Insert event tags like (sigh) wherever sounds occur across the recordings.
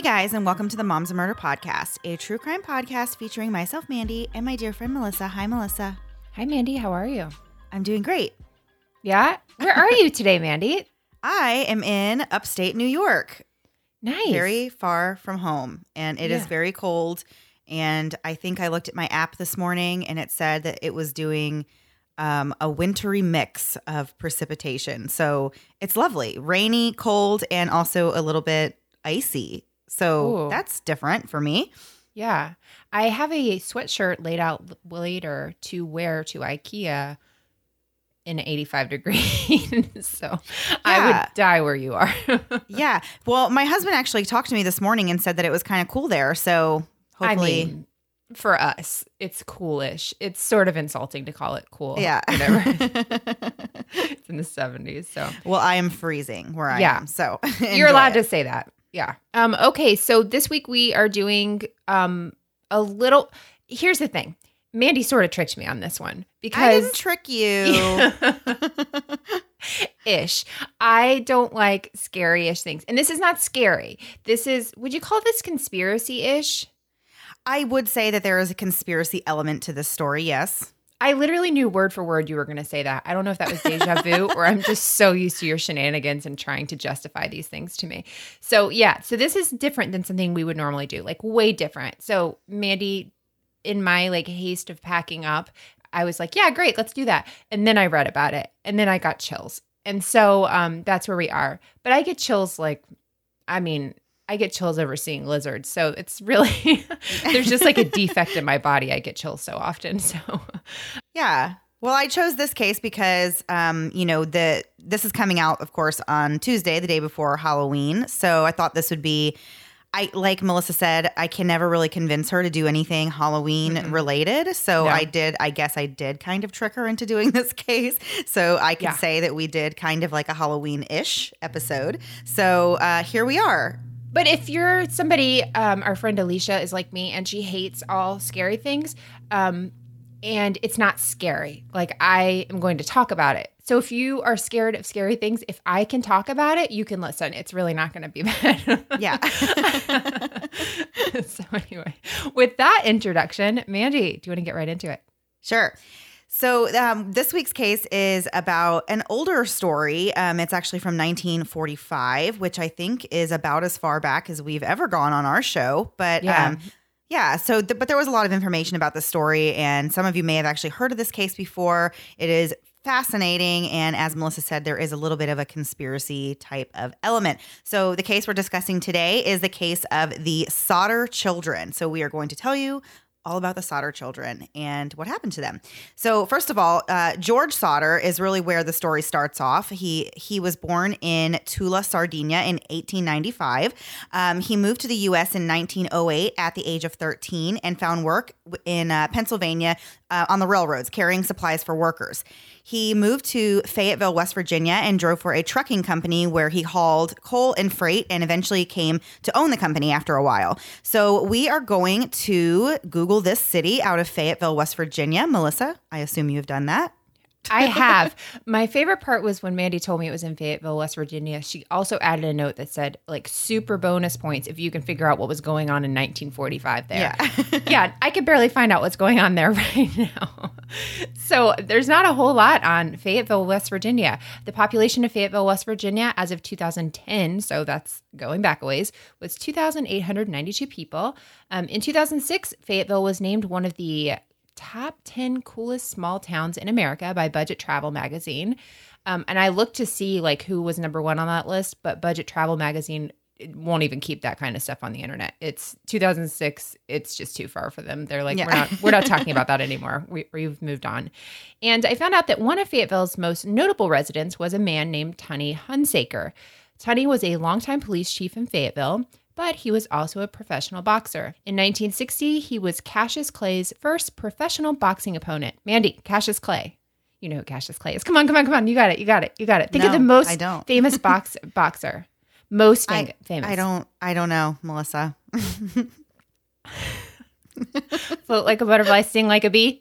Hey guys, and welcome to the Moms of Murder podcast, a true crime podcast featuring myself, Mandy, and my dear friend Melissa. Hi, Melissa. Hi, Mandy. How are you? I'm doing great. Yeah? Where are you today, Mandy? (laughs) I am in upstate New York, Nice. very far from home, and it is Yeah. very cold. And I think I looked at my app this morning and it said that it was doing um, a wintry mix of precipitation. So it's lovely, rainy, cold, and also a little bit icy. So Ooh. that's different for me. Yeah. I have a sweatshirt laid out later to wear to IKEA in 85 degrees. (laughs) so I would die where you are. (laughs) Yeah. Well, my husband actually talked to me this morning and said that it was kind of cool there. So hopefully, I mean, for us, it's coolish. It's sort of insulting to call it cool. yeah. Whatever. (laughs) it's in the 70s. So well, I am freezing where I Yeah. am. So you're allowed to say that. Yeah. Um, okay. So this week we are doing um, a little. Here's the thing Mandy sort of tricked me on this one I because. didn't trick you. (laughs) ish. I don't like scary ish things. And this is not scary. This is, would you call this conspiracy ish? I would say that there is a conspiracy element to this story. Yes. I literally knew word for word you were going to say that. I don't know if that was deja vu (laughs) or I'm just so used to your shenanigans and trying to justify these things to me. So, yeah, so this is different than something we would normally do, like way different. So, Mandy, in my like haste of packing up, I was like, yeah, great, let's do that. And then I read about it and then I got chills. And so um, that's where we are. But I get chills like, I mean, I get chills over seeing lizards. So it's really, (laughs) there's just like a (laughs) defect in my body. I get chills so often. So Yeah. Well, I chose this case because, um, you know, the this is coming out, of course, on Tuesday, the day before Halloween. So I thought this would be, I like Melissa said, I can never really convince her to do anything Halloween Mm-mm. related. So No. I did. I guess I did kind of trick her into doing (laughs) this case. So I could Yeah. say that we did kind of like a Halloween ish episode. So uh, here we are. But if you're somebody, um, our friend Alicia is like me and she hates all scary things, um, and it's not scary. Like I am going to talk about it. So if you are scared of scary things, if I can talk about it, you can listen. It's really not going to be (laughs) bad. Yeah. (laughs) so anyway, with that introduction, Mandy, do you want to get right into it? Sure. So, um, this week's case is about an older story. Um, it's actually from 1945, which I think is about as far back as we've ever gone on our show. But Yeah. um, yeah, so th- but there was a lot of information about the story, and some of you may have actually heard of this case before. It is fascinating, and as Melissa said, there is a little bit of a conspiracy type of element. So the case we're discussing today is the case of the Sodder children. So we are going to tell you all about the Sodder children and what happened to them. So first of all, uh, George Sodder is really where the story starts off. He he was born in Tula, Sardinia in 1895. Um, he moved to the U.S. in 1908 at the age of 13 and found work in uh, Pennsylvania uh, on the railroads carrying supplies for workers. He moved to Fayetteville, West Virginia, and drove for a trucking company where he hauled coal and freight and eventually came to own the company after a while. So, we are going to Google this city out of Fayetteville, West Virginia. Melissa, I assume you have done that. I (laughs) have. My favorite part was when Mandy told me it was in Fayetteville, West Virginia. She also added a note that said, like, super bonus points if you can figure out what was going on in 1945 there. Yeah. (laughs) yeah, I could barely find out what's going on there (laughs) right now. So there's not a whole lot on Fayetteville, West Virginia. The population of Fayetteville, West Virginia, as of 2010, so that's going back a ways, was 2,892 people. Um, in 2006, Fayetteville was named one of the top 10 coolest small towns in America by Budget Travel Magazine. Um, and I looked to see like who was number one on that list, but Budget Travel Magazine won't even keep that kind of stuff on the internet. It's 2006. It's just too far for them. They're like, Yeah. we're not, we're not talking about (laughs) that anymore. We, we've moved on. And I found out that one of Fayetteville's most notable residents was a man named Tunney Hunsaker. Tunney was a longtime police chief in Fayetteville, but he was also a professional boxer. In 1960, he was Cassius Clay's first professional boxing opponent. Mandy, Cassius Clay. You know who Cassius Clay is. Come on, come on, come on. You got it. You got it. You got it. Think of the most famous (laughs) box boxer. Most fam- I, famous. I don't I don't know, Melissa. (laughs) float like a butterfly, sting like a bee.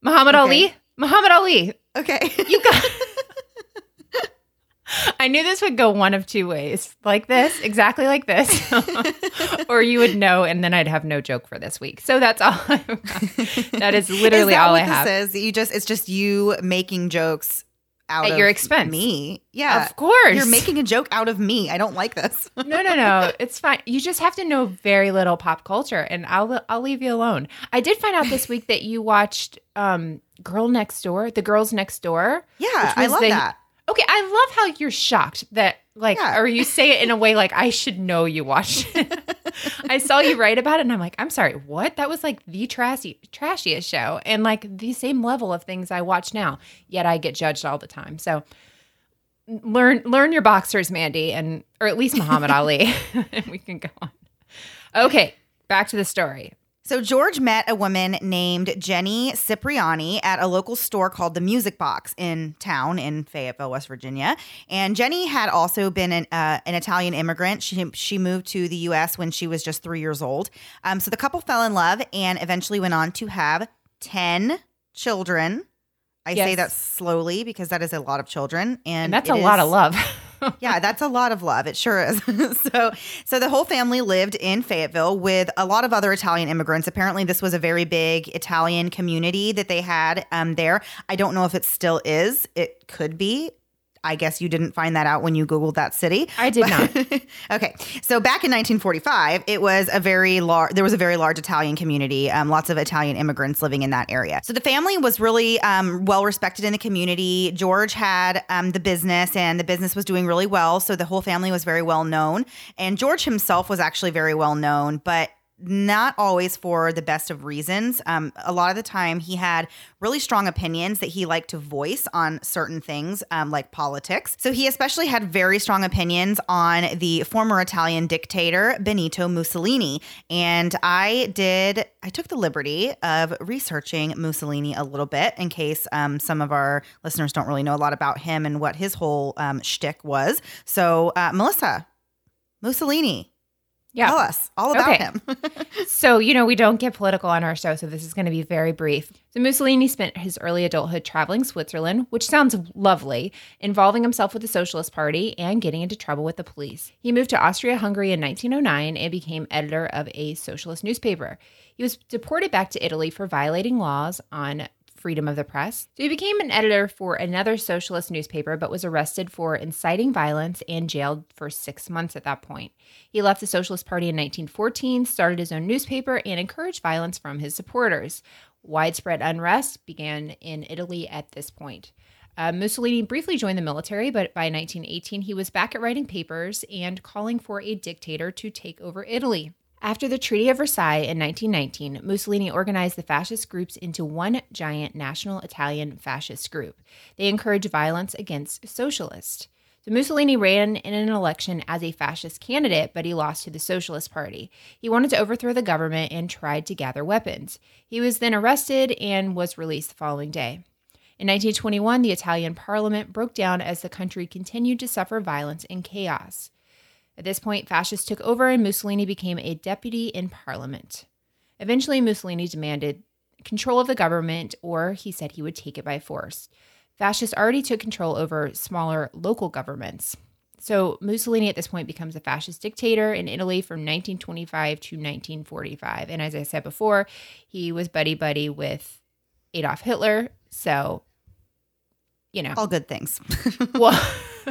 Muhammad Okay. Ali. Muhammad Ali. Okay. You got. (laughs) I knew this would go one of two ways, like this, exactly like this, (laughs) or you would know, and then I'd have no joke for this week. So that's all. That is literally is all I have. Is you just it's just you making jokes out At your expense. Me, yeah, Of course, You're making a joke out of me. I don't like this. (laughs) no, no, no. It's fine. You just have to know very little pop culture, and I'll I'll leave you alone. I did find out this week that you watched um, Girl Next Door, The Girls Next Door. Yeah, Which I love the- that. Okay, I love how you're shocked that like Yeah. or you say it in a way like I should know you watched it. I saw you write about it and I'm like, I'm sorry, what? That was like the trashy trashiest show and like the same level of things I watch now. Yet I get judged all the time. So learn learn your boxers, Mandy, and or at least Muhammad Ali. (laughs) and we can go on. Okay, back to the story. So George met a woman named Jenny Cipriani at a local store called the Music Box in town in Fayetteville, West Virginia. And Jenny had also been an, uh, an Italian immigrant. She she moved to the U.S. when she was just three years old. Um, so the couple fell in love and eventually went on to have ten children. I say that slowly because that is a lot of children, and, And that's a lot of love. (laughs) yeah, that's a lot of love. It sure is. (laughs) so, so the whole family lived in Fayetteville with a lot of other Italian immigrants. Apparently, this was a very big Italian community that they had um, there. I don't know if it still is. It could be. I guess you didn't find that out when you Googled that city. I did not. (laughs) okay, so back in 1945, it was a very large. There was a very large Italian community. Um, lots of Italian immigrants living in that area. So the family was really um, well respected in the community. George had um, the business, and the business was doing really well. So the whole family was very well known, and George himself was actually very well known, but not always for the best of reasons. Um, a lot of the time, he had really strong opinions that he liked to voice on certain things, um, like politics. So he especially had very strong opinions on the former Italian dictator Benito Mussolini. And I did, I took the liberty of researching Mussolini a little bit in case um, some of our listeners don't really know a lot about him and what his whole um, shtick was. So, uh, Melissa, Mussolini, Yeah. tell us all about Okay. him. (laughs) So, you know, we don't get political on our show, so this is going to be very brief. So, Mussolini spent his early adulthood traveling Switzerland, which sounds lovely, involving himself with the Socialist Party and getting into trouble with the police. He moved to Austria Hungary in 1909 and became editor of a socialist newspaper. He was deported back to Italy for violating laws on freedom of the press. So he became an editor for another socialist newspaper, but was arrested for inciting violence and jailed for six months at that point. He left the Socialist Party in 1914, started his own newspaper, and encouraged violence from his supporters. Widespread unrest began in Italy at this point. Uh, Mussolini briefly joined the military, but by 1918 he was back at writing papers and calling for a dictator to take over Italy. After the Treaty of Versailles in 1919, Mussolini organized the fascist groups into one giant national Italian fascist group. They encouraged violence against socialists. So Mussolini ran in an election as a fascist candidate, but he lost to the Socialist Party. He wanted to overthrow the government and tried to gather weapons. He was then arrested and was released the following day. In 1921, the Italian parliament broke down as the country continued to suffer violence and chaos. At this point, fascists took over and Mussolini became a deputy in parliament. Eventually, Mussolini demanded control of the government, or he said he would take it by force. Fascists already took control over smaller local governments. So, Mussolini at this point becomes a fascist dictator in Italy from 1925 to 1945. And as I said before, he was buddy buddy with Adolf Hitler. So, you know, All good things. (laughs) well,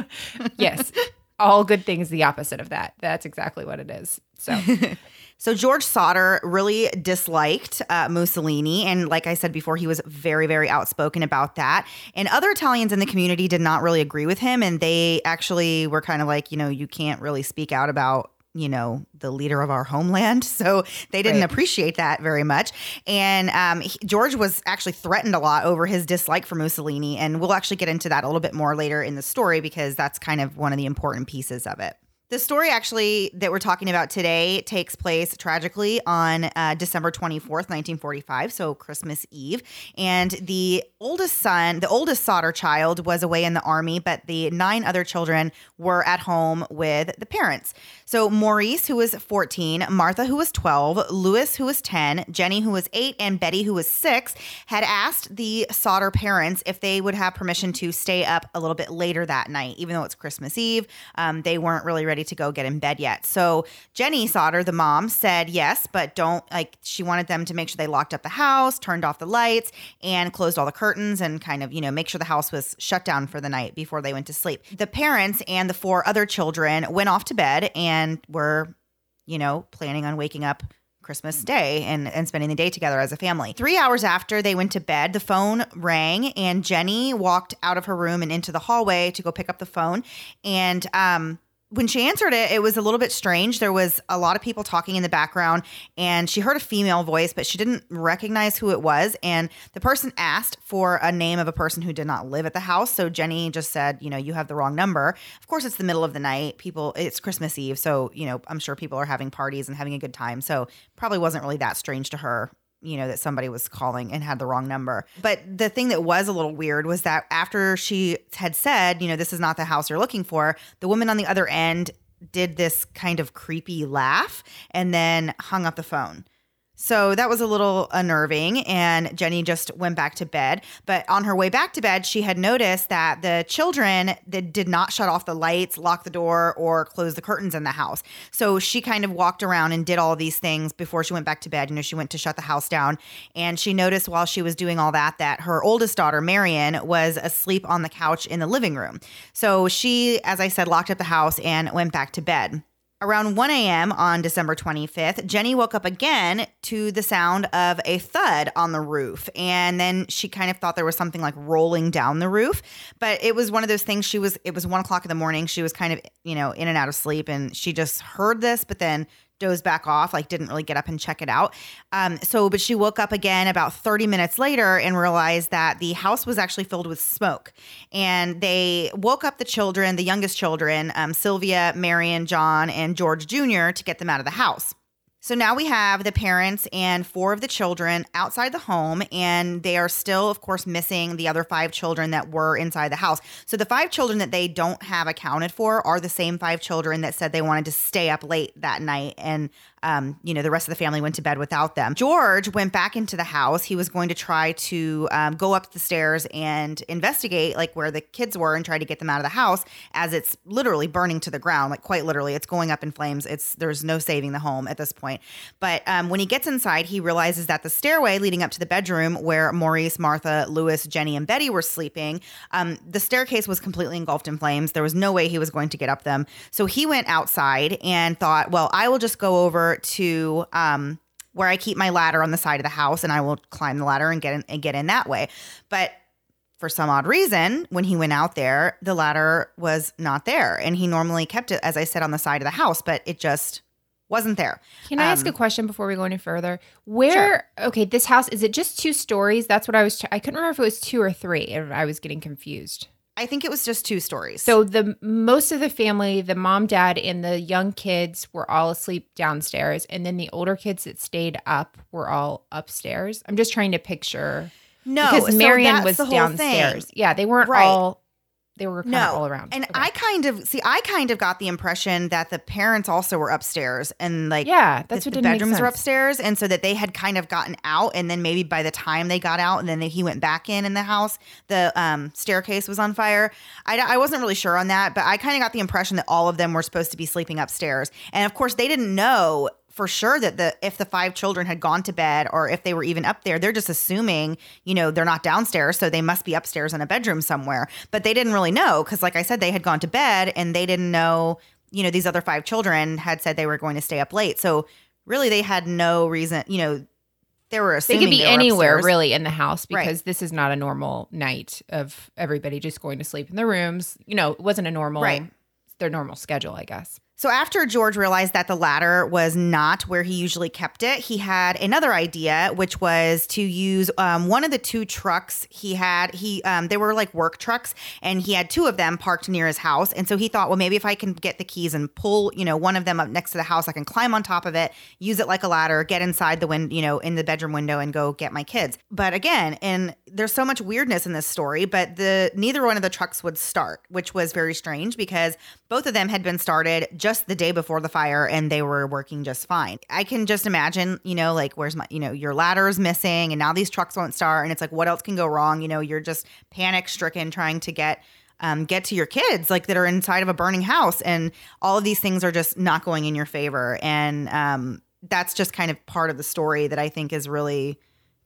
(laughs) yes, all good things, the opposite of that. That's exactly what it is. So, (laughs) So George Sodder really disliked uh, Mussolini, and like I said before, he was very, very outspoken about that. And other Italians in the community did not really agree with him, and they actually were kind of like, you know, you can't really speak out about you know the leader of our homeland (laughs) so they didn't Right. appreciate that very much and um, he- george was actually threatened a lot over his dislike for mussolini and we'll actually get into that a little bit more later in the story because that's kind of one of the important pieces of it the story actually that we're talking about today takes place tragically on uh, December 24th, 1945, so Christmas Eve. And the oldest son, the oldest Sodder child, was away in the army, but the nine other children were at home with the parents. So Maurice, who was 14, Martha, who was 12, Louis, who was 10, Jenny, who was 8, and Betty, who was 6, had asked the Sodder parents if they would have permission to stay up a little bit later that night, even though it's Christmas Eve. Um, they weren't really ready to go get in bed yet. So Jenny Sodder, the mom, said yes, but don't like she wanted them to make sure they locked up the house, turned off the lights, and closed all the curtains and kind of, you know, make sure the house was shut down for the night before they went to sleep. The parents and the four other children went off to bed and were, you know, planning on waking up Christmas Day and, and spending the day together as a family. Three hours after they went to bed, the phone rang and Jenny walked out of her room and into the hallway to go pick up the phone. And um, when she answered it, it was a little bit strange. There was a lot of people talking in the background, and she heard a female voice, but she didn't recognize who it was. And the person asked for a name of a person who did not live at the house. So Jenny just said, You know, you have the wrong number. Of course, it's the middle of the night. People, it's Christmas Eve. So, you know, I'm sure people are having parties and having a good time. So, probably wasn't really that strange to her you know, that somebody was calling and had the wrong number. But the thing that was a little weird was that after she had said, you know, this is not the house you're looking for, the woman on the other end did this kind of creepy laugh and then hung up the phone. So that was a little unnerving, and Jenny just went back to bed. But on her way back to bed, she had noticed that the children did not shut off the lights, lock the door, or close the curtains in the house. So she kind of walked around and did all these things before she went back to bed. You know, she went to shut the house down, and she noticed while she was doing all that that her oldest daughter, Marion, was asleep on the couch in the living room. So she, as I said, locked up the house and went back to bed. Around 1 a.m. on December 25th, Jenny woke up again to the sound of a thud on the roof. And then she kind of thought there was something like rolling down the roof. But it was one of those things she was, it was one o'clock in the morning. She was kind of, you know, in and out of sleep. And she just heard this, but then dozed back off, like didn't really get up and check it out. Um, so, but she woke up again about 30 minutes later and realized that the house was actually filled with smoke. And they woke up the children, the youngest children, um, Sylvia, Marion, John, and George Jr., to get them out of the house. So now we have the parents and four of the children outside the home, and they are still, of course, missing the other five children that were inside the house. So the five children that they don't have accounted for are the same five children that said they wanted to stay up late that night, and um, you know the rest of the family went to bed without them. George went back into the house. He was going to try to um, go up the stairs and investigate like where the kids were and try to get them out of the house, as it's literally burning to the ground, like quite literally, it's going up in flames. It's there's no saving the home at this point point. But um, when he gets inside, he realizes that the stairway leading up to the bedroom where Maurice, Martha, Louis, Jenny, and Betty were sleeping, um, the staircase was completely engulfed in flames. There was no way he was going to get up them. So he went outside and thought, well, I will just go over to um, where I keep my ladder on the side of the house and I will climb the ladder and get in, and get in that way. But for some odd reason, when he went out there, the ladder was not there. And he normally kept it, as I said, on the side of the house, but it just wasn't there. Can I ask a Um, question before we go any further? Where, okay, this house, is it just two stories? That's what I was, I couldn't remember if it was two or three. I was getting confused. I think it was just two stories. So the most of the family, the mom, dad, and the young kids were all asleep downstairs, and then the older kids that stayed up were all upstairs. I'm just trying to picture no, because Marion that's was downstairs. thing. Yeah, they weren't Right. all. They were kind No, of all around. And Okay. I kind of see. I kind of got the impression that the parents also were upstairs, and like yeah, that's the, what the bedrooms were upstairs, and so that they had kind of gotten out, and then maybe by the time they got out, and then they, he went back in in the house, the um, staircase was on fire. I, I wasn't really sure on that, but I kind of got the impression that all of them were supposed to be sleeping upstairs, and of course they didn't know for sure that the if the five children had gone to bed or if they were even up there they're just assuming you know they're not downstairs so they must be upstairs in a bedroom somewhere but they didn't really know because like i said they had gone to bed and they didn't know you know these other five children had said they were going to stay up late so really they had no reason you know they were They could be were anywhere upstairs. really in the house Right. because this is not a normal night of everybody just going to sleep in their rooms. You know, it wasn't a normal Right. their normal schedule, I guess. So after George realized that the ladder was not where he usually kept it, he had another idea, which was to use um, one of the two trucks he had. He um, they were like work trucks, and he had two of them parked near his house. And so he thought, well, maybe if I can get the keys and pull, you know, one of them up next to the house, I can climb on top of it, use it like a ladder, get inside the window, you know, in the bedroom window, and go get my kids. But again, and there's so much weirdness in this story, but the neither one of the trucks would start, which was very strange because both of them had been started just the day before the fire and they were working just fine. I can just imagine, you know, like where's my, you know, your ladder is missing and now these trucks won't start and it's like what else can go wrong? You know, you're just panic stricken trying to get um, get to your kids like that are inside of a burning house and all of these things are just not going in your favor and um, that's just kind of part of the story that I think is really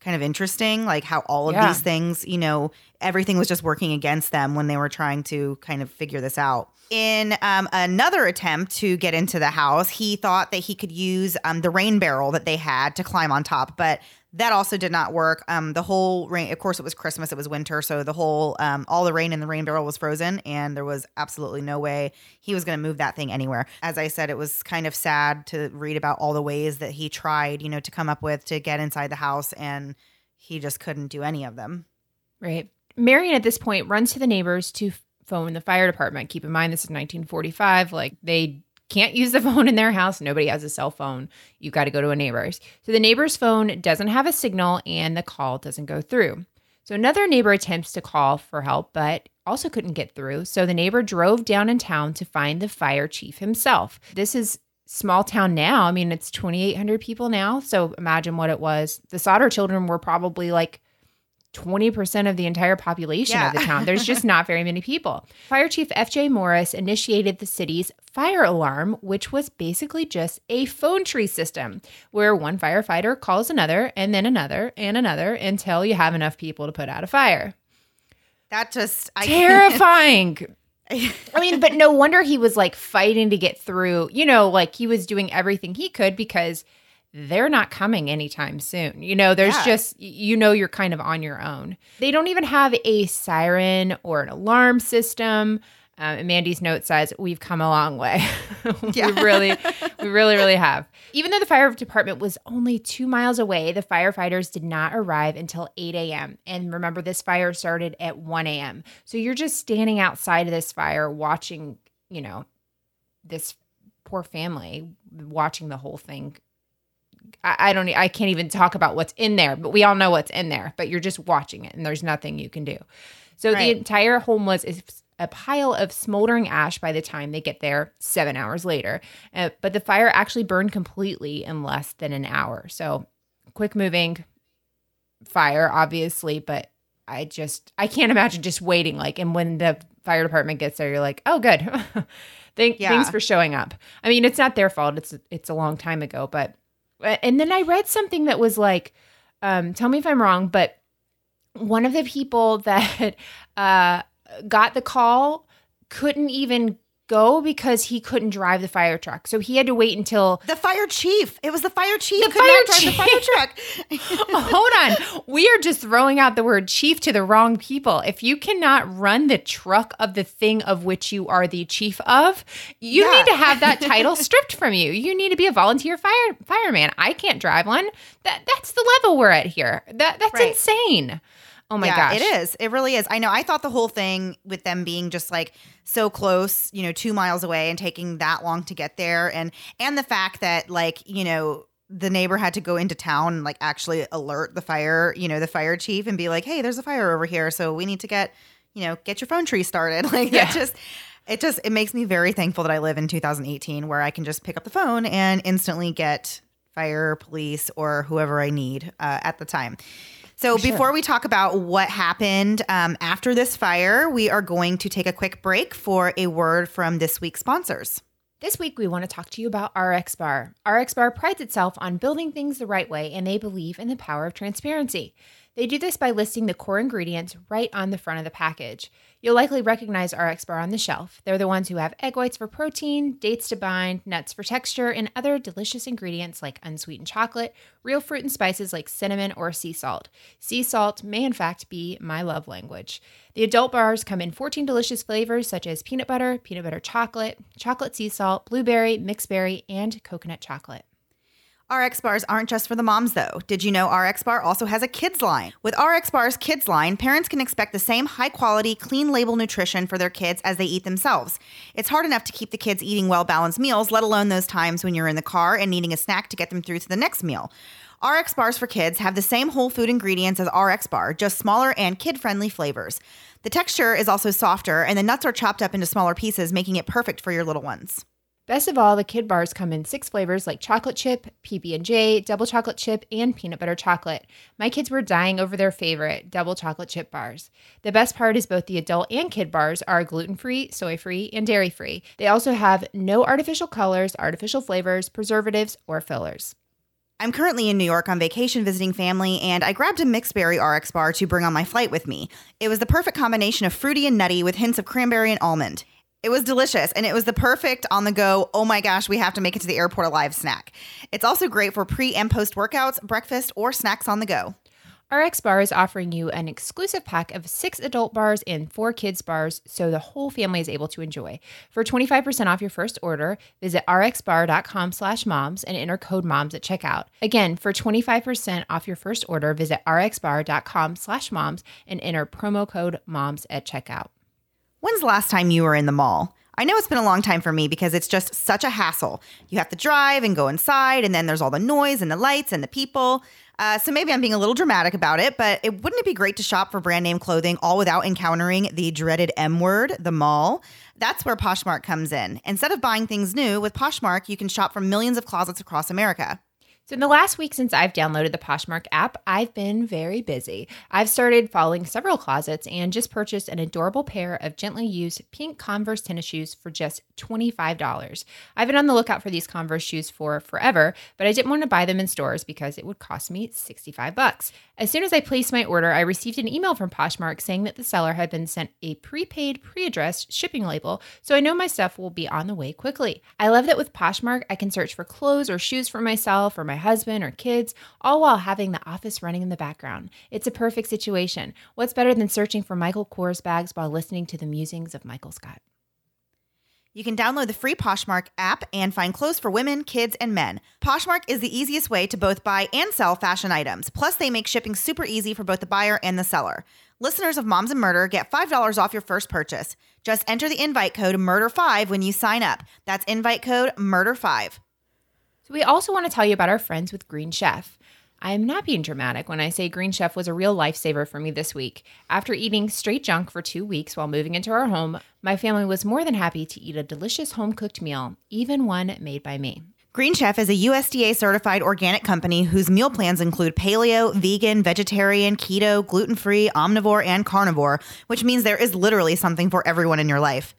kind of interesting like how all of Yeah. these things you know everything was just working against them when they were trying to kind of figure this out in um, another attempt to get into the house he thought that he could use um, the rain barrel that they had to climb on top but that also did not work um, the whole rain of course it was christmas it was winter so the whole um, all the rain in the rain barrel was frozen and there was absolutely no way he was going to move that thing anywhere as i said it was kind of sad to read about all the ways that he tried you know to come up with to get inside the house and he just couldn't do any of them Right. Marion at this point runs to the neighbors to phone the fire department. Keep in mind, this is 1945. Like they can't use the (laughs) phone in their house. Nobody has a cell phone. You've got to go to a neighbor's. So the neighbor's phone doesn't have a signal and the call doesn't go through. So another neighbor attempts to call for help, but also couldn't get through. So the neighbor drove down in town to find the fire chief himself. This is small town now. I mean, it's 2,800 people now. So imagine what it was. The Sodder children were probably like 20% of the entire population of the town. There's just not very many people. (laughs) Fire Chief FJ Morris initiated the city's fire alarm, which was basically just a phone tree system where one firefighter calls another and then another and another until you have enough people to put out a fire. that just i Terrifying. (laughs) I mean, but no wonder he was like fighting to get through. You know, like he was doing everything he could because they're not coming anytime soon. You know, there's Yeah. just, you know, you're kind of on your own. They don't even have a siren or an alarm system. Um, and Mandy's note says, We've come a long way. (laughs) Yeah. we really, we really, really (laughs) have. Even though the fire department was only two miles away, the firefighters did not arrive until 8 a.m. And remember, this fire started at 1 a.m. So you're just standing outside of this fire watching, you know, this poor family watching the whole thing. I, I don't, I can't even talk about what's in there, but we all know what's in there, but you're just watching it and there's nothing you can do. So the entire home was is a pile of smoldering ash by the time they get there seven hours later. Uh, but the fire actually burned completely in less than an hour. So quick moving fire, obviously, but I just I can't imagine just waiting. Like, and when the fire department gets there, you're like, oh, good. (laughs) Thank, Yeah. Thanks for showing up. I mean, it's not their fault. It's it's a long time ago, but And then I read something that was like, um, tell me if I'm wrong, but one of the people (laughs) that uh, got the call couldn't even go because he couldn't drive the fire truck. So he had to wait until the fire chief. It was the fire chief. The fire chief. the fire truck. (laughs) Hold on. We are just throwing out the word chief to the wrong people. If you cannot run the truck of the thing of which you are the chief of, you yeah. need to have that (laughs) title stripped from you. You need to be a volunteer fire fireman. I can't drive one. That that's the level we're at here. That that's right. insane. Oh my yeah, gosh. It is. It really is. I know. I thought the whole thing with them being just like so close, you know, 2 miles away and taking that long to get there and and the fact that like, you know, the neighbor had to go into town and like actually alert the fire, you know, the fire chief and be like, "Hey, there's a fire over here, so we need to get, you know, get your phone tree started." (laughs) Like yeah. that just it just it makes me very thankful that I live in 2018 where I can just pick up the phone and instantly get fire, police, or whoever I need uh, at the time. So, sure. before we talk about what happened um, after this fire, we are going to take a quick break for a word from this week's sponsors. This week, we want to talk to you about RX Bar. RX Bar prides itself on building things the right way, and they believe in the power of transparency. They do this by listing the core ingredients right on the front of the package. You'll likely recognize RX Bar on the shelf. They're the ones who have egg whites for protein, dates to bind, nuts for texture, and other delicious ingredients like unsweetened chocolate, real fruit and spices like cinnamon or sea salt. Sea salt may, in fact, be my love language. The adult bars come in 14 delicious flavors such as peanut butter, peanut butter chocolate, chocolate sea salt, blueberry, mixed berry, and coconut chocolate. RX bars aren't just for the moms, though. Did you know RX Bar also has a kids line? With RX Bar's kids line, parents can expect the same high quality, clean label nutrition for their kids as they eat themselves. It's hard enough to keep the kids eating well balanced meals, let alone those times when you're in the car and needing a snack to get them through to the next meal. RX Bars for kids have the same whole food ingredients as RX Bar, just smaller and kid friendly flavors. The texture is also softer, and the nuts are chopped up into smaller pieces, making it perfect for your little ones. Best of all, the kid bars come in six flavors like chocolate chip, PB&J, double chocolate chip, and peanut butter chocolate. My kids were dying over their favorite, double chocolate chip bars. The best part is both the adult and kid bars are gluten-free, soy-free, and dairy-free. They also have no artificial colors, artificial flavors, preservatives, or fillers. I'm currently in New York on vacation visiting family, and I grabbed a mixed berry RX bar to bring on my flight with me. It was the perfect combination of fruity and nutty with hints of cranberry and almond. It was delicious and it was the perfect on the go, oh my gosh, we have to make it to the airport alive snack. It's also great for pre and post workouts, breakfast, or snacks on the go. RX Bar is offering you an exclusive pack of six adult bars and four kids bars so the whole family is able to enjoy. For 25% off your first order, visit rxbar.com slash moms and enter code moms at checkout. Again, for 25% off your first order, visit rxbar.com slash moms and enter promo code moms at checkout. When's the last time you were in the mall? I know it's been a long time for me because it's just such a hassle. You have to drive and go inside, and then there's all the noise and the lights and the people. Uh, so maybe I'm being a little dramatic about it, but it wouldn't it be great to shop for brand name clothing all without encountering the dreaded M word, the mall? That's where Poshmark comes in. Instead of buying things new, with Poshmark, you can shop from millions of closets across America. So, in the last week since I've downloaded the Poshmark app, I've been very busy. I've started following several closets and just purchased an adorable pair of gently used pink Converse tennis shoes for just $25. I've been on the lookout for these Converse shoes for forever, but I didn't want to buy them in stores because it would cost me 65 bucks. As soon as I placed my order, I received an email from Poshmark saying that the seller had been sent a prepaid, pre addressed shipping label, so I know my stuff will be on the way quickly. I love that with Poshmark, I can search for clothes or shoes for myself or my husband or kids, all while having the office running in the background. It's a perfect situation. What's better than searching for Michael Kors bags while listening to the musings of Michael Scott? You can download the free Poshmark app and find clothes for women, kids, and men. Poshmark is the easiest way to both buy and sell fashion items. Plus, they make shipping super easy for both the buyer and the seller. Listeners of Moms and Murder get $5 off your first purchase. Just enter the invite code MURDER5 when you sign up. That's invite code MURDER5. So, we also want to tell you about our friends with Green Chef. I am not being dramatic when I say Green Chef was a real lifesaver for me this week. After eating straight junk for two weeks while moving into our home, my family was more than happy to eat a delicious home cooked meal, even one made by me. Green Chef is a USDA certified organic company whose meal plans include paleo, vegan, vegetarian, keto, gluten free, omnivore, and carnivore, which means there is literally something for everyone in your life.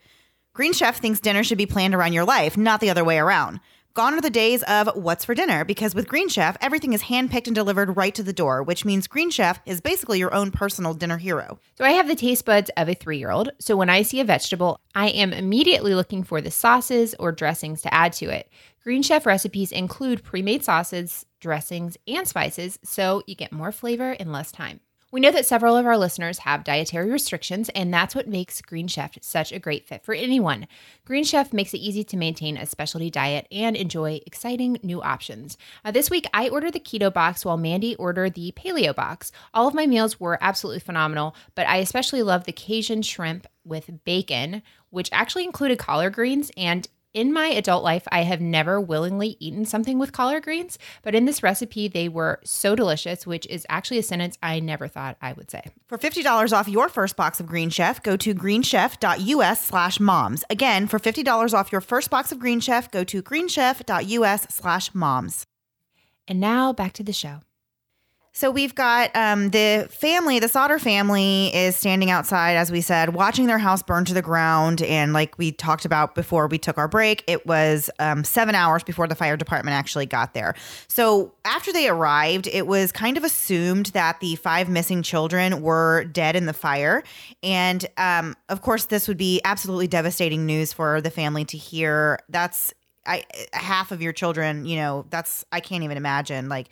Green Chef thinks dinner should be planned around your life, not the other way around. Gone are the days of what's for dinner because with Green Chef, everything is handpicked and delivered right to the door, which means Green Chef is basically your own personal dinner hero. So I have the taste buds of a three year old. So when I see a vegetable, I am immediately looking for the sauces or dressings to add to it. Green Chef recipes include pre made sauces, dressings, and spices, so you get more flavor in less time. We know that several of our listeners have dietary restrictions, and that's what makes Green Chef such a great fit for anyone. Green Chef makes it easy to maintain a specialty diet and enjoy exciting new options. Uh, this week, I ordered the keto box while Mandy ordered the paleo box. All of my meals were absolutely phenomenal, but I especially love the Cajun shrimp with bacon, which actually included collard greens and in my adult life, I have never willingly eaten something with collard greens, but in this recipe, they were so delicious, which is actually a sentence I never thought I would say. For $50 off your first box of Green Chef, go to greenchef.us slash moms. Again, for $50 off your first box of Green Chef, go to greenchef.us slash moms. And now back to the show. So we've got um, the family, the Sodder family is standing outside, as we said, watching their house burn to the ground. And like we talked about before we took our break, it was um, seven hours before the fire department actually got there. So after they arrived, it was kind of assumed that the five missing children were dead in the fire. And um, of course, this would be absolutely devastating news for the family to hear. That's I half of your children, you know, that's I can't even imagine like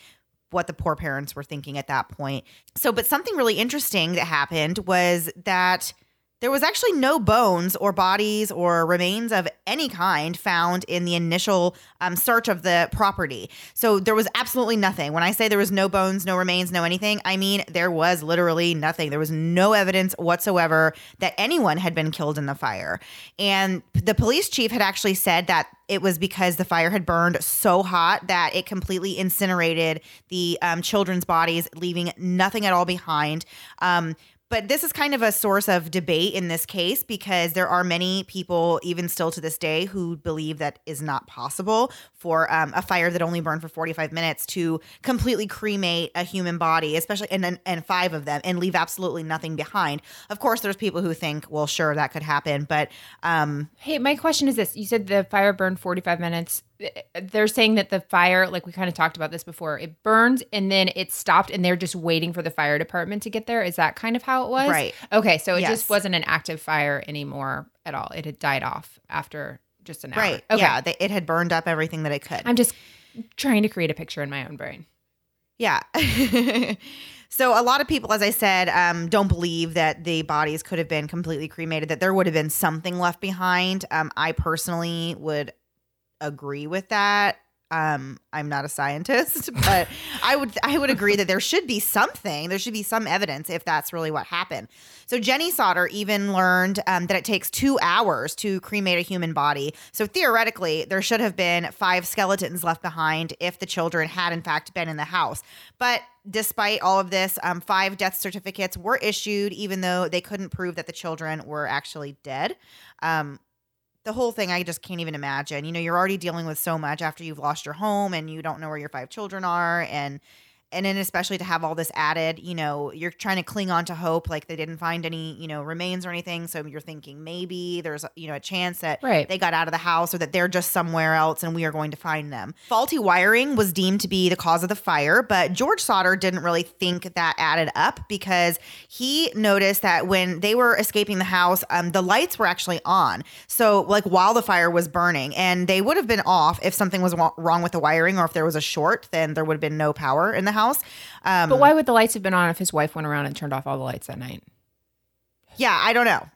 what the poor parents were thinking at that point. So, but something really interesting that happened was that there was actually no bones or bodies or remains of any kind found in the initial um, search of the property. So there was absolutely nothing. When I say there was no bones, no remains, no anything, I mean there was literally nothing. There was no evidence whatsoever that anyone had been killed in the fire. And the police chief had actually said that it was because the fire had burned so hot that it completely incinerated the um, children's bodies, leaving nothing at all behind. Um, but this is kind of a source of debate in this case because there are many people, even still to this day, who believe that is not possible for um, a fire that only burned for 45 minutes to completely cremate a human body, especially and and five of them, and leave absolutely nothing behind. Of course, there's people who think, well, sure, that could happen, but um, hey, my question is this: You said the fire burned 45 minutes they're saying that the fire, like we kind of talked about this before, it burned and then it stopped and they're just waiting for the fire department to get there. Is that kind of how it was? Right. Okay. So it yes. just wasn't an active fire anymore at all. It had died off after just an hour. Right. Okay. Yeah. They, it had burned up everything that it could. I'm just trying to create a picture in my own brain. Yeah. (laughs) so a lot of people, as I said, um, don't believe that the bodies could have been completely cremated, that there would have been something left behind. Um, I personally would agree with that. Um, I'm not a scientist, (laughs) but I would I would agree that there should be something. There should be some evidence if that's really what happened. So Jenny Sodder even learned um, that it takes two hours to cremate a human body. So theoretically, there should have been five skeletons left behind if the children had in fact been in the house. But despite all of this, um, five death certificates were issued, even though they couldn't prove that the children were actually dead. The whole thing I just can't even imagine. You know, you're already dealing with so much after you've lost your home and you don't know where your five children are and and then especially to have all this added, you know, you're trying to cling on to hope, like they didn't find any, you know, remains or anything. So you're thinking maybe there's, you know, a chance that right. they got out of the house or that they're just somewhere else and we are going to find them. Faulty wiring was deemed to be the cause of the fire, but George Sodder didn't really think that added up because he noticed that when they were escaping the house, um, the lights were actually on. So like while the fire was burning, and they would have been off if something was wrong with the wiring or if there was a short, then there would have been no power in the house house. Um, but why would the lights have been on if his wife went around and turned off all the lights that night? Yeah, I don't know.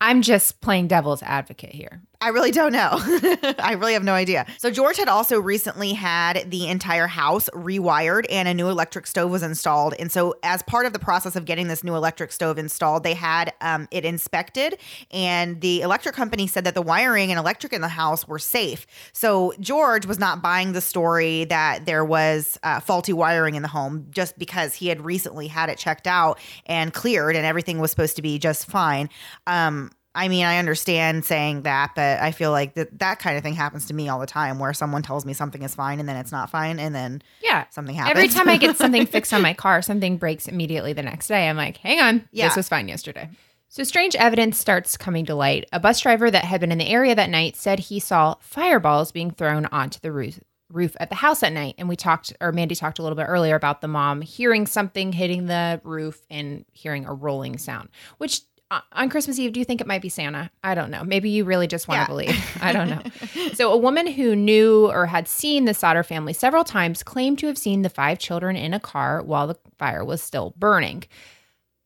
I'm just playing devil's advocate here. I really don't know. (laughs) I really have no idea. So, George had also recently had the entire house rewired and a new electric stove was installed. And so, as part of the process of getting this new electric stove installed, they had um, it inspected, and the electric company said that the wiring and electric in the house were safe. So, George was not buying the story that there was uh, faulty wiring in the home just because he had recently had it checked out and cleared, and everything was supposed to be just fine. Um, I mean, I understand saying that, but I feel like that that kind of thing happens to me all the time where someone tells me something is fine and then it's not fine and then yeah, something happens. Every time I get something (laughs) fixed on my car, something breaks immediately the next day. I'm like, hang on, yeah. this was fine yesterday. So, strange evidence starts coming to light. A bus driver that had been in the area that night said he saw fireballs being thrown onto the roof, roof at the house at night. And we talked, or Mandy talked a little bit earlier about the mom hearing something hitting the roof and hearing a rolling sound, which Uh, on Christmas Eve, do you think it might be Santa? I don't know. Maybe you really just want to believe. I don't know. (laughs) so, a woman who knew or had seen the Sodder family several times claimed to have seen the five children in a car while the fire was still burning.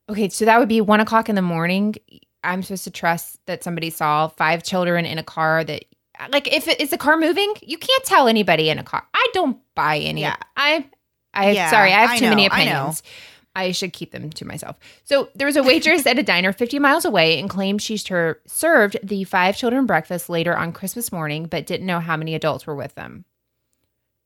Okay, so that would be one o'clock in the morning. I'm supposed to trust that somebody saw five children in a car that like if it is the car moving, you can't tell anybody in a car. I don't buy any. Yeah. I I yeah, sorry, I have too I many opinions. I, I should keep them to myself. So there was a waitress at a diner 50 miles away and claimed she served the five children breakfast later on Christmas morning, but didn't know how many adults were with them.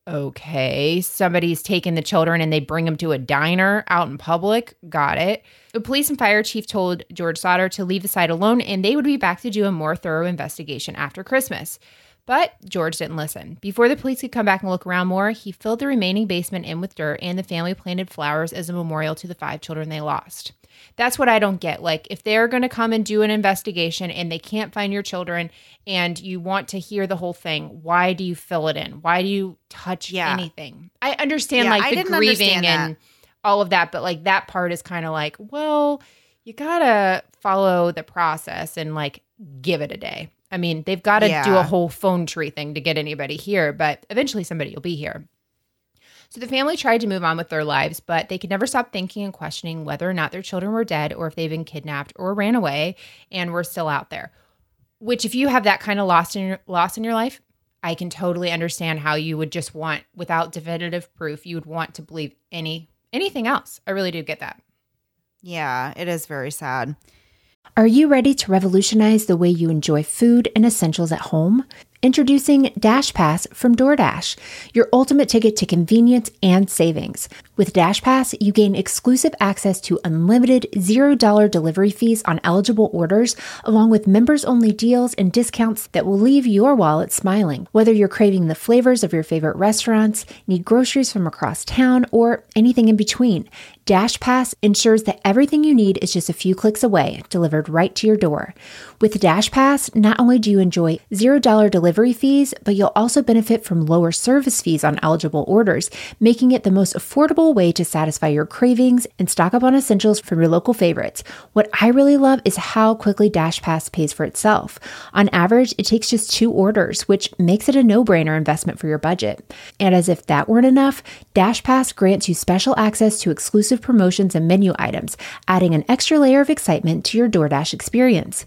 Okay, somebody's taking the children and they bring them to a diner out in public. Got it. The police and fire chief told George Sodder to leave the site alone and they would be back to do a more thorough investigation after Christmas. But George didn't listen. Before the police could come back and look around more, he filled the remaining basement in with dirt and the family planted flowers as a memorial to the five children they lost. That's what I don't get. Like, if they're going to come and do an investigation and they can't find your children and you want to hear the whole thing, why do you fill it in? Why do you touch yeah. anything? I understand, yeah, like, the grieving and all of that, but like, that part is kind of like, well, you got to follow the process and like give it a day. I mean, they've got to yeah. do a whole phone tree thing to get anybody here, but eventually somebody will be here. So the family tried to move on with their lives, but they could never stop thinking and questioning whether or not their children were dead or if they've been kidnapped or ran away and were still out there. Which, if you have that kind of loss in your, loss in your life, I can totally understand how you would just want, without definitive proof, you would want to believe any anything else. I really do get that. Yeah, it is very sad. Are you ready to revolutionize the way you enjoy food and essentials at home? Introducing Dash Pass from DoorDash, your ultimate ticket to convenience and savings. With Dash Pass, you gain exclusive access to unlimited $0 delivery fees on eligible orders, along with members only deals and discounts that will leave your wallet smiling. Whether you're craving the flavors of your favorite restaurants, need groceries from across town, or anything in between, Dash Pass ensures that everything you need is just a few clicks away, delivered right to your door. With Dash Pass, not only do you enjoy $0 delivery fees, but you'll also benefit from lower service fees on eligible orders, making it the most affordable way to satisfy your cravings and stock up on essentials from your local favorites. What I really love is how quickly Dash Pass pays for itself. On average, it takes just two orders, which makes it a no brainer investment for your budget. And as if that weren't enough, Dash Pass grants you special access to exclusive promotions and menu items, adding an extra layer of excitement to your DoorDash experience.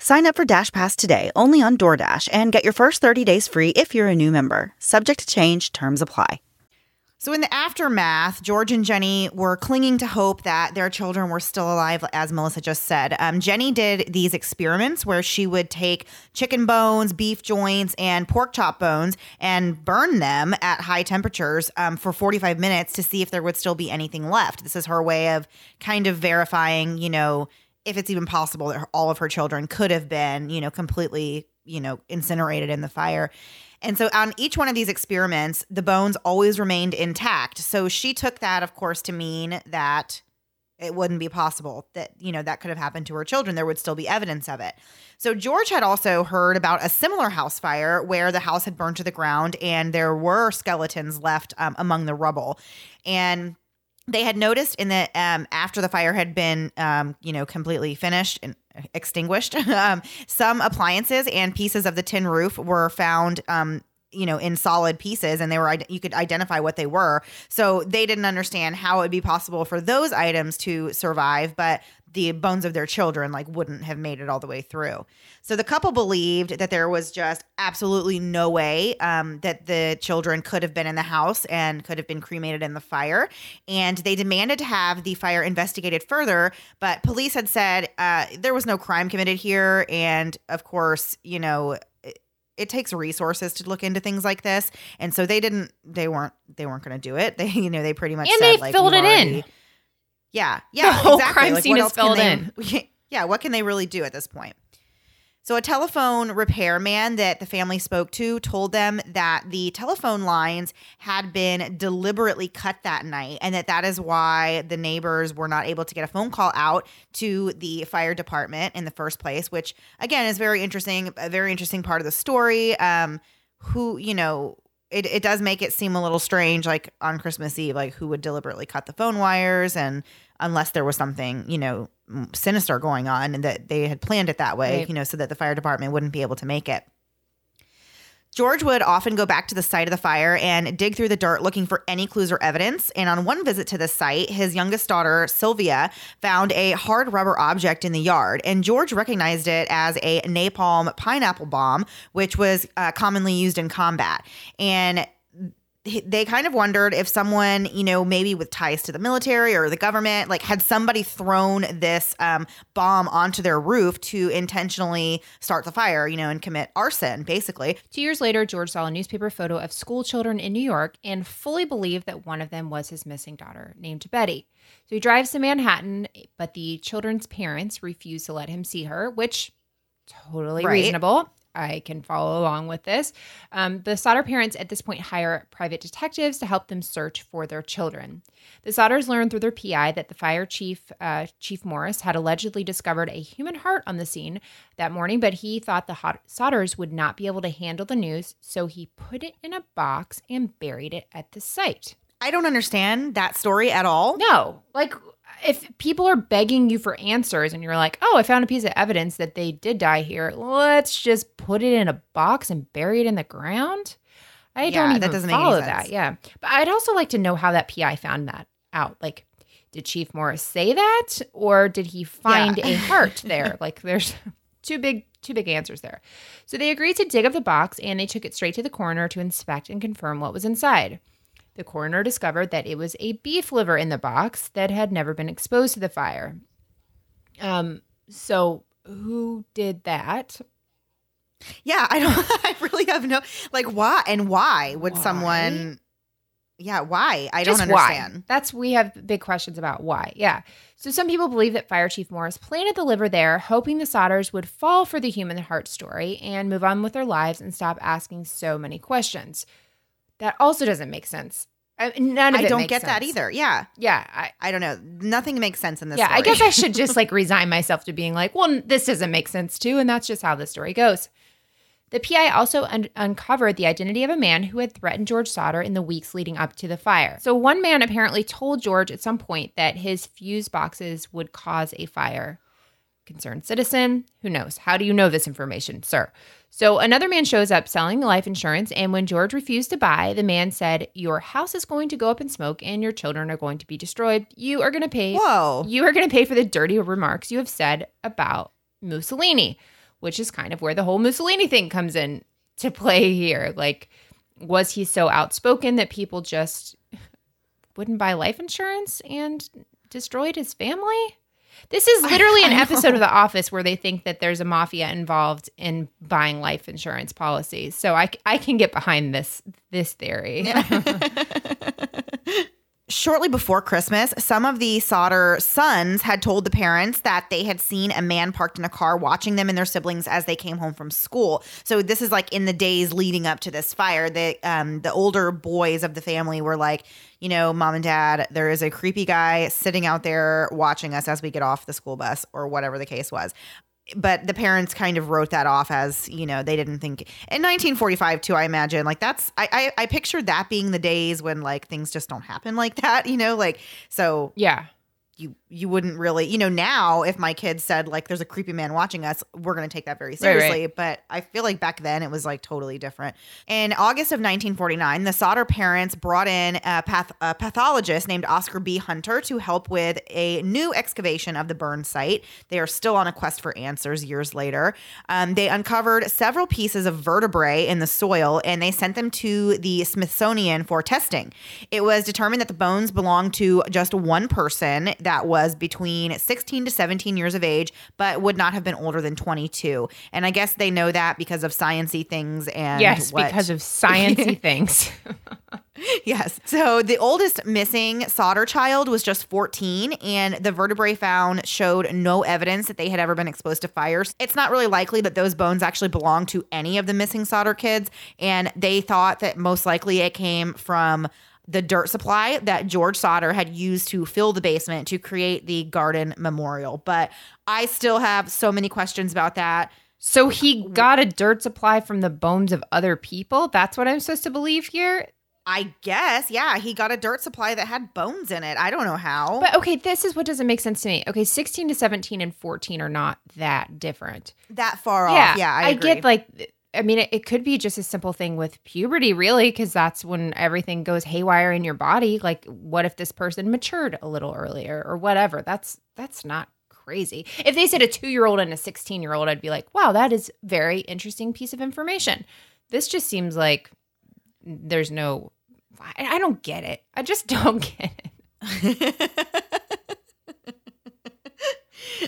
Sign up for Dash Pass today only on DoorDash and get your first 30 days free if you're a new member. Subject to change, terms apply. So, in the aftermath, George and Jenny were clinging to hope that their children were still alive, as Melissa just said. Um, Jenny did these experiments where she would take chicken bones, beef joints, and pork chop bones and burn them at high temperatures um, for 45 minutes to see if there would still be anything left. This is her way of kind of verifying, you know, if it's even possible that all of her children could have been, you know, completely, you know, incinerated in the fire. And so on each one of these experiments, the bones always remained intact. So she took that, of course, to mean that it wouldn't be possible that, you know, that could have happened to her children. There would still be evidence of it. So George had also heard about a similar house fire where the house had burned to the ground and there were skeletons left um, among the rubble. And they had noticed in the um, after the fire had been um, you know completely finished and extinguished (laughs) um, some appliances and pieces of the tin roof were found um, you know in solid pieces and they were you could identify what they were. So they didn't understand how it would be possible for those items to survive but the bones of their children like wouldn't have made it all the way through. So the couple believed that there was just absolutely no way um, that the children could have been in the house and could have been cremated in the fire. And they demanded to have the fire investigated further but police had said uh, there was no crime committed here. And of course you know it takes resources to look into things like this. And so they didn't they weren't they weren't going to do it. (laughs) They you know they pretty much And said, they like, filled it in. Yeah (laughs) yeah whole exactly. crime Like, scene is filled they- in. (laughs) yeah what can they really do at this point so a telephone repairman that the family spoke to told them that the telephone lines had been deliberately cut that night and that that is why the neighbors were not able to get a phone call out to the fire department in the first place which again is very interesting a very interesting part of the story um who you know it, it does make it seem a little strange like on christmas eve like who would deliberately cut the phone wires and unless there was something you know sinister going on and that they had planned it that way Right. you know so that the fire department wouldn't be able to make it George would often go back to the site of the fire and dig through the dirt looking for any clues or evidence. And on one visit to the site, his youngest daughter, Sylvia, found a hard rubber object in the yard. And George recognized it as a napalm pineapple bomb, which was uh, commonly used in combat. And they kind of wondered if someone, you know, maybe with ties to the military or the government, like had somebody thrown this um, bomb onto their roof to intentionally start the fire, you know, and commit arson, basically. Two years later, George saw a newspaper photo of school children in New York and fully believed that one of them was his missing daughter, named Betty. So he drives to Manhattan, but the children's parents refuse to let him see her, which totally Right. reasonable. I can follow along with this. Um, the Sodder parents at this point hire private detectives to help them search for their children. The Sodders learned through their PI that the fire chief, uh, Chief Morris, had allegedly discovered a human heart on the scene that morning, but he thought the hot- Sodders would not be able to handle the news, so he put it in a box and buried it at the site. I don't understand that story at all. No, like if people are begging you for answers and you're like, oh, I found a piece of evidence that they did die here, let's just put it in a box and bury it in the ground. I Yeah, don't that even doesn't follow that. Yeah, but I'd also like to know how that PI found that out. Like, did Chief Morris say that, or did he find Yeah. a heart (laughs) there? Like, there's (laughs) two big two big answers there. So they agreed to dig up the box and they took it straight to the coroner to inspect and confirm what was inside. The coroner discovered that it was a beef liver in the box that had never been exposed to the fire. Um, so who did that? Yeah, I don't. (laughs) I really have no like why and why would Why? someone? Yeah, why? I Just don't understand. Why? That's we have big questions about why. Yeah. So some people believe that Fire Chief Morris planted the liver there, hoping the Sodders would fall for the human heart story and move on with their lives and stop asking so many questions. That also doesn't make sense. I, none of I don't get that either. Yeah, Yeah, I, I don't know. Nothing makes sense in this. yeah. I guess I should just (laughs) like resign myself to being like, well, this doesn't make sense too, and that's just how the story goes. The PI also un- uncovered the identity of a man who had threatened George Sodder in the weeks leading up to the fire. So, one man apparently told George at some point that his fuse boxes would cause a fire. Concerned citizen, who knows? How do you know this information, sir? So, another man shows up selling life insurance, and when George refused to buy, the man said, Your house is going to go up in smoke and your children are going to be destroyed. You are going to pay Whoa. you are going to pay for the dirty remarks you have said about Mussolini, which is kind of where the whole Mussolini thing comes in to (laughs) play here. Like, was he so outspoken that people just wouldn't buy life insurance and destroyed his family? This is literally an episode of The Office where they think that there's a mafia involved in buying life insurance policies. So I, I can get behind this this theory. (laughs) (laughs) Shortly before Christmas, some of the Sodder sons had told the parents that they had seen a man parked in a car watching them and their siblings as they came home from school. So this is like in the days leading up to this fire. The um, the older boys of the family were like, you know, mom and dad, there is a creepy guy sitting out there watching us as we get off the school bus or whatever the case was but the parents kind of wrote that off as you know they didn't think in 1945 too i imagine like that's I, I i pictured that being the days when like things just don't happen like that you know like so yeah. you you wouldn't really, you know, now if my kids said like there's a creepy man watching us, we're going to take that very seriously. right. But I feel like back then it was like totally different. In August of 1949, the Sodder parents brought in a, path- a pathologist named Oscar B. Hunter to help with a new excavation of the burn site. They are still on a quest for answers years later. Um, they uncovered several pieces of vertebrae in the soil and they sent them to the Smithsonian for testing. It was determined that the bones belonged to just one person that was between 16 to 17 years of age, but would not have been older than 22. And I guess they know that because of sciency things and yes, what- because of (laughs) sciency things. (laughs) Yes. So the oldest missing Sodder child was just 14, and the vertebrae found showed no evidence that they had ever been exposed to fires. It's not really likely that those bones actually belong to any of the missing Sodder kids, and they thought that most likely it came from the dirt supply that George Sodder had used to fill the basement to create the garden memorial. But I still have so many questions about that. So he got a dirt supply from the bones of other people? That's what I'm supposed to believe here? I guess, yeah, he got a dirt supply that had bones in it. I don't know how. But okay, this is what doesn't make sense to me. Okay, 16 to 17 and 14 are not that different. that far off. Yeah, yeah, I, agree. get like I mean, it, it could be just a simple thing with puberty, really, because that's when everything goes haywire in your body. Like, what if this person matured a little earlier or whatever? That's that's not crazy. If they said a two year old and a sixteen year old, I'd be like, wow, that is very interesting piece of information. This just seems like there's no. I, I don't get it. I just (laughs) don't get it. (laughs)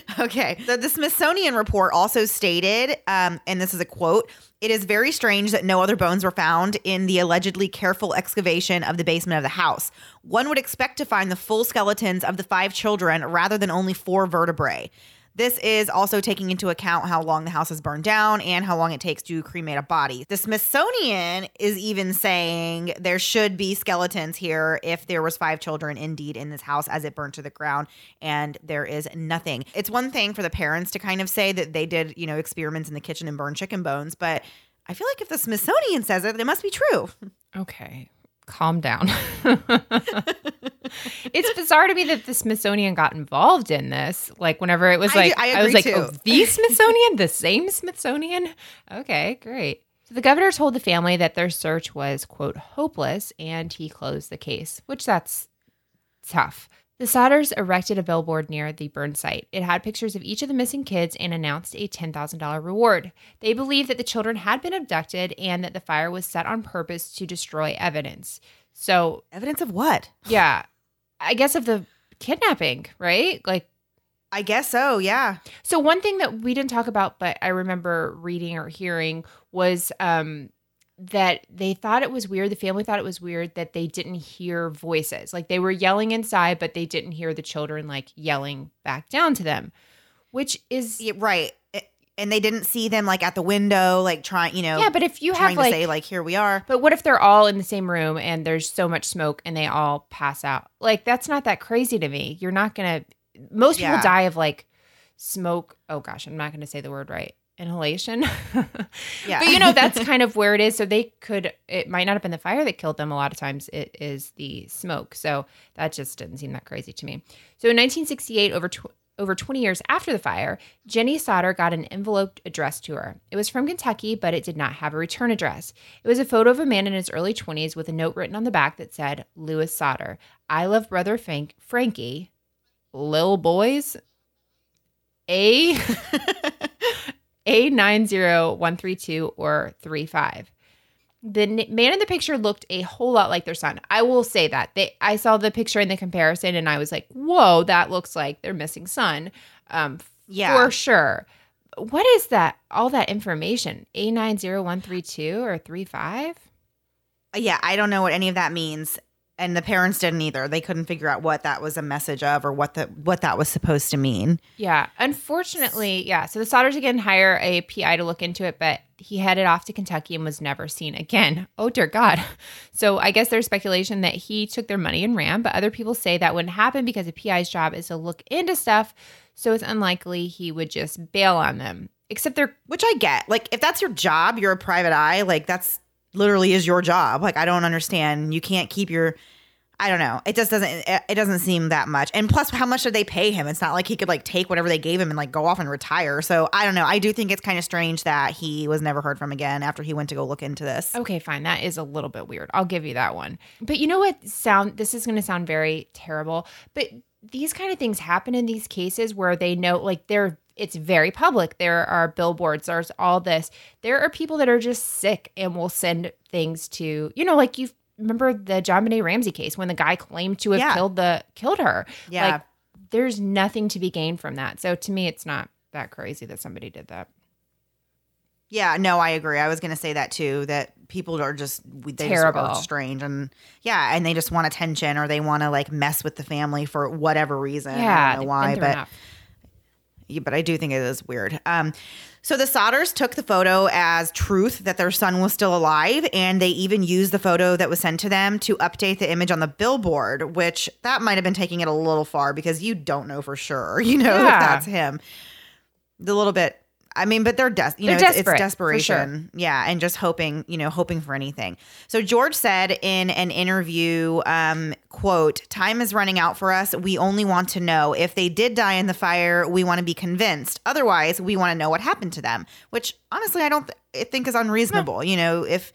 (laughs) Okay. So the Smithsonian report also stated, um, and this is a quote It is very strange that no other bones were found in the allegedly careful excavation of the basement of the house. One would expect to find the full skeletons of the five children rather than only four vertebrae. This is also taking into account how long the house has burned down and how long it takes to cremate a body. The Smithsonian is even saying there should be skeletons here if there was five children indeed in this house as it burned to the ground and there is nothing. It's one thing for the parents to kind of say that they did, you know, experiments in the kitchen and burned chicken bones, but I feel like if the Smithsonian says it, it must be true. Okay, calm down. it's bizarre to me that the Smithsonian got involved in this. Like whenever it was I like, do- I was like, too. oh, the Smithsonian, the same Smithsonian. Okay, great. So the governor told the family that their search was quote hopeless, and he closed the case, which that's tough. The Sodders erected a billboard near the burn site. It had pictures of each of the missing kids and announced a $10,000 reward. They believed that the children had been abducted and that the fire was set on purpose to destroy evidence. So, Evidence of what? yeah, I guess of the kidnapping, right? Like, I guess so, yeah. so one thing that we didn't talk about, but I remember reading or hearing was um, that they thought it was weird. The family thought it was weird that they didn't hear voices. Like they were yelling inside, but they didn't hear the children like yelling back down to them, which is Yeah, right. And they didn't see them like at the window, like trying, you know, yeah. But if you trying have to like, say like, here we are. but what if they're all in the same room and there's so much smoke and they all pass out? Like that's not that crazy to me. You're not gonna. Most people Yeah. die of like smoke. Oh gosh, I'm not gonna say the word right. Inhalation. (laughs) Yeah. But you know, that's kind of where it is. So they could, it might not have been the fire that killed them. A lot of times it is the smoke. So that just didn't seem that crazy to me. So in 1968, over, tw- over 20 years after the fire, Jenny Sodder got an envelope addressed to her. It was from Kentucky, but it did not have a return address. It was a photo of a man in his early 20s with a note written on the back that said, Louis Sodder, I love brother Frank- Frankie, Lil Boys, eh? A. (laughs) A90132 or 35. The man in the picture looked a whole lot like their son. I will say that. They I saw the picture in the comparison and I was like, "Whoa, that looks like their missing son." Um Yeah. for sure. What is that? All that information? A90132 or 35? yeah, I don't know what any of that means. And the parents didn't either. They couldn't figure out what that was a message of or what the what that was supposed to mean. Yeah, unfortunately, yeah. So the Sodders again hire a PI to look into it, but he headed off to Kentucky and was never seen again. (laughs) Oh dear God! So I guess there's speculation that he took their money and ran, but other people say that wouldn't happen because a PI's job is to look into stuff. So it's unlikely he would just bail on them. Except they're Which I get. Like if that's your job, you're a private eye, like that's literally is your job. Like I don't understand. You can't keep your I don't know. It just doesn't. It, doesn't seem that much. And plus, how much did they pay him? It's not like he could like take whatever they gave him and like go off and retire. So I don't know. I do think it's kind of strange that he was never heard from again after he went to go look into this. Okay, fine. That is a little bit weird. I'll give you that one. But you know what? Sound this is going to sound very terrible, but these kind of things happen in these cases where they know like they're it's very public. There are billboards, there's all this. There are people that are just sick and will send things to, you know, like you remember the JonBenét Ramsey case when the guy claimed to have Yeah. killed the killed her. Yeah. Like there's nothing to be gained from that. So to me it's not that crazy that somebody did that. Yeah, no, I agree. I was going to say that too. That people are just we- they Terrible. just are strange and yeah, and they just want attention or they want to like mess with the family for whatever reason. I Yeah, don't know why, but enough. Yeah, but I do think it is weird. Um, so the Sodders took the photo as truth that their son was still alive, and they even used the photo that was sent to them to update the image on the billboard, which that might have been taking it a little far because you don't know for sure, (laughs) you know, if that's him. The little bit. I mean, but they're des- you know, They're it's, it's desperate, desperation. Yeah, and just hoping, you know, hoping for anything. So George said in an interview, um, quote, time is running out for us. We only want to know if they did die in the fire, we want to be convinced. Otherwise, we want to know what happened to them, which honestly I don't th- I think is unreasonable. You know, if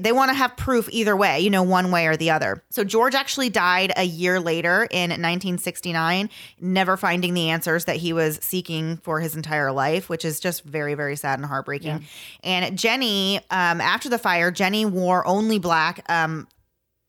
they want to have proof either way, you know, one way or the other. So George actually died a year later in 1969, never finding the answers that he was seeking for his entire life, which is just very, very sad and heartbreaking. And Jenny, um, after the fire, Jenny wore only black. Um,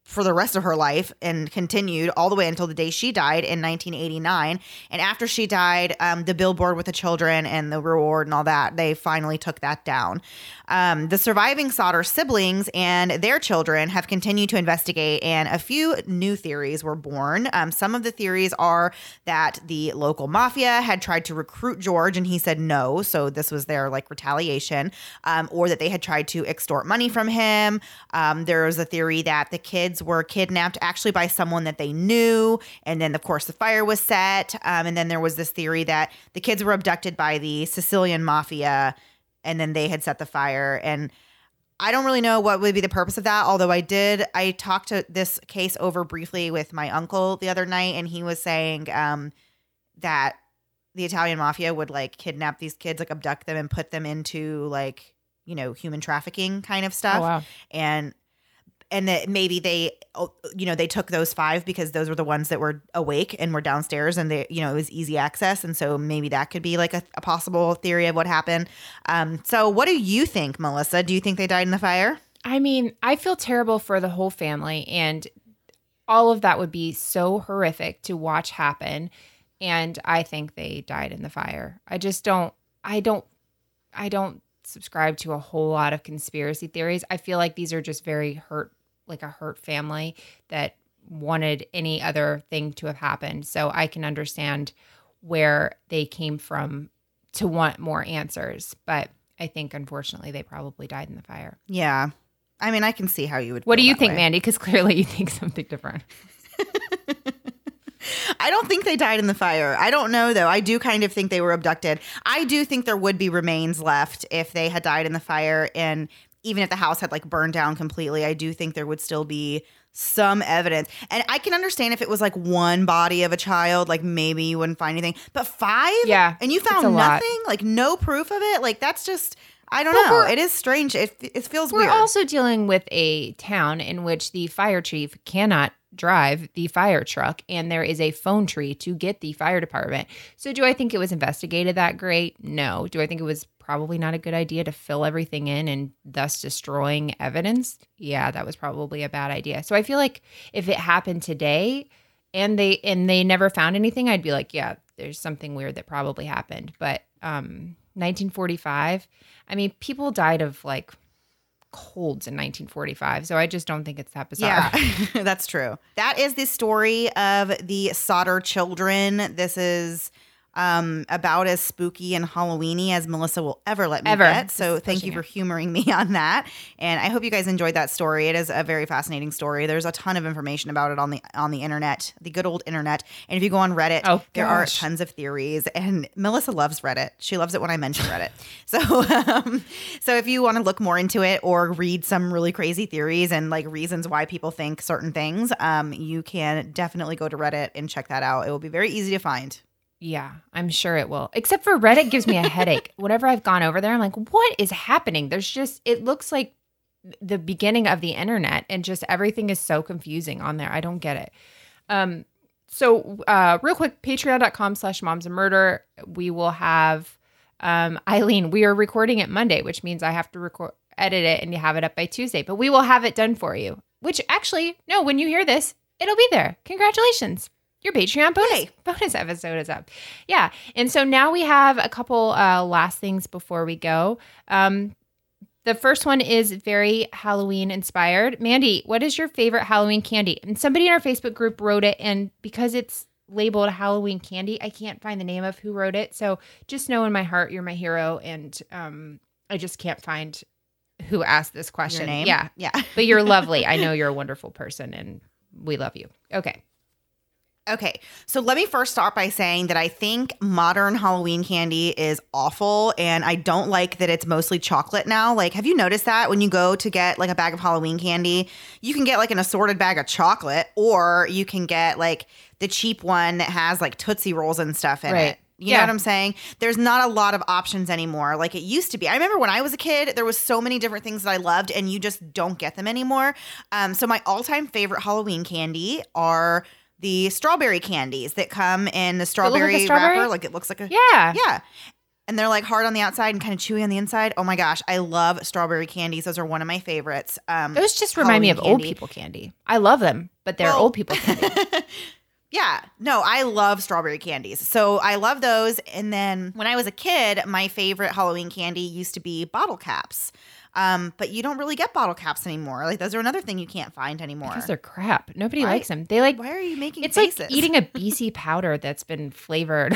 for the rest of her life and continued all the way until the day she died in 1989. And after she died, um, the billboard with the children and the reward and all that, they finally took that down. Um, the surviving Sodder siblings and their children have continued to investigate, and a few new theories were born. Um, some of the theories are that the local mafia had tried to recruit George and he said no. So this was their like retaliation, um, or that they had tried to extort money from him. Um, there was a theory that the kids were kidnapped actually by someone that they knew. And then, of course, the fire was set. Um, and then there was this theory that the kids were abducted by the Sicilian mafia and then they had set the fire. And I don't really know what would be the purpose of that. Although I did, I talked to this case over briefly with my uncle the other night, and he was saying um, that the Italian mafia would like kidnap these kids, like abduct them and put them into like you know human trafficking kind of stuff, Oh, wow. and and that maybe they oh, you know they took those five because those were the ones that were awake and were downstairs and they you know it was easy access and so maybe that could be like a, a possible theory of what happened um so what do you think melissa do you think they died in the fire I mean, I feel terrible for the whole family, and all of that would be so horrific to watch happen. And I think they died in the fire. I just don't, I don't, I don't subscribe to a whole lot of conspiracy theories. I feel like these are just very hurt, like a hurt family that wanted any other thing to have happened. So I can understand where they came from to want more answers. But I think unfortunately they probably died in the fire. yeah i mean i can see how you would What do you think, way. Mandy? Because clearly you think something different. (laughs) I don't think they died in the fire. I don't know though. I do kind of think they were abducted. I do think there would be remains left if they had died in the fire and even if the house had like burned down completely, I do think there would still be some evidence. And I can understand if it was like one body of a child, like maybe you wouldn't find anything. But five? Yeah, And you found a lot. nothing? Like no proof of it? Like that's just I don't know. It is strange. It, it feels weird. We're also dealing with a town in which the fire chief cannot drive the fire truck and there is a phone tree to get the fire department. So do I think it was investigated that great? No. Do I think it was probably not a good idea to fill everything in and thus destroying evidence? Yeah, that was probably a bad idea. So I feel like if it happened today and they and they never found anything, I'd be like, yeah, there's something weird that probably happened. But um 1945, I mean, people died of like colds in 1945. So I just don't think it's that bizarre. Yeah, (laughs) that's true. That is the story of the Sodder children. This is um, about as spooky and Halloweeny as Melissa will ever let me Ever. get. So thank you for humoring me (laughs) on that. And I hope you guys enjoyed that story. It is a very fascinating story. There's a ton of information about it on the on the internet, the good old internet. And if you go on Reddit, Oh, there are tons of theories. And Melissa loves Reddit. She loves it when I mention Reddit. (laughs) So um, so if you want to look more into it or read some really crazy theories and like reasons why people think certain things, um, you can definitely go to Reddit and check that out. It will be very easy to find. Yeah, I'm sure it will. Except for Reddit gives me a headache. (laughs) Whenever I've gone over there, I'm like, what is happening? There's just, it looks like the beginning of the internet and just everything is so confusing on there. I don't get it. Um, so uh, real quick, patreon.com slash moms and murder. We will have um, Eileen, we are recording it Monday, which means I have to record, edit it and you have it up by Tuesday, but we will have it done for you. Which actually, no, when you hear this, it'll be there. Congratulations. Your Patreon bonus, Yay. bonus episode is up. Yeah. And so now we have a couple uh, last things before we go. Um, the first one is very Halloween inspired. Mandy, what is your favorite Halloween candy? And somebody in our Facebook group wrote it, and because it's labeled Halloween candy, I can't find the name of who wrote it. So just know in my heart you're my hero, and um, I just can't find who asked this question. Yeah, Yeah. but you're lovely. (laughs) I know you're a wonderful person, and we love you. Okay. Okay, so let me first start by saying that I think modern Halloween candy is awful, and I don't like that it's mostly chocolate now. Like, have you noticed that when you go to get like a bag of Halloween candy, you can get like an assorted bag of chocolate, or you can get like the cheap one that has like Tootsie Rolls and stuff in Right. it. You Yeah. know what I'm saying? There's not a lot of options anymore like it used to be. I remember when I was a kid, there was so many different things that I loved, and you just don't get them anymore. Um, so my all-time favorite Halloween candy are the strawberry candies that come in the strawberry, strawberry? wrapper. Like it looks like a Yeah. yeah. And they're like hard on the outside and kind of chewy on the inside. Oh my gosh, I love strawberry candies. Those are one of my favorites. Um, Those just remind me of Halloween old people candy. I love them, but they're Well- old people (laughs) candy. Yeah, no, I love strawberry candies. So I love those. And then when I was a kid, my favorite Halloween candy used to be bottle caps. Um, but you don't really get bottle caps anymore. Like those are another thing you can't find anymore. Because they're crap. Nobody Why- likes them. They like Why are you making it's faces? like eating a (laughs) BC powder that's been flavored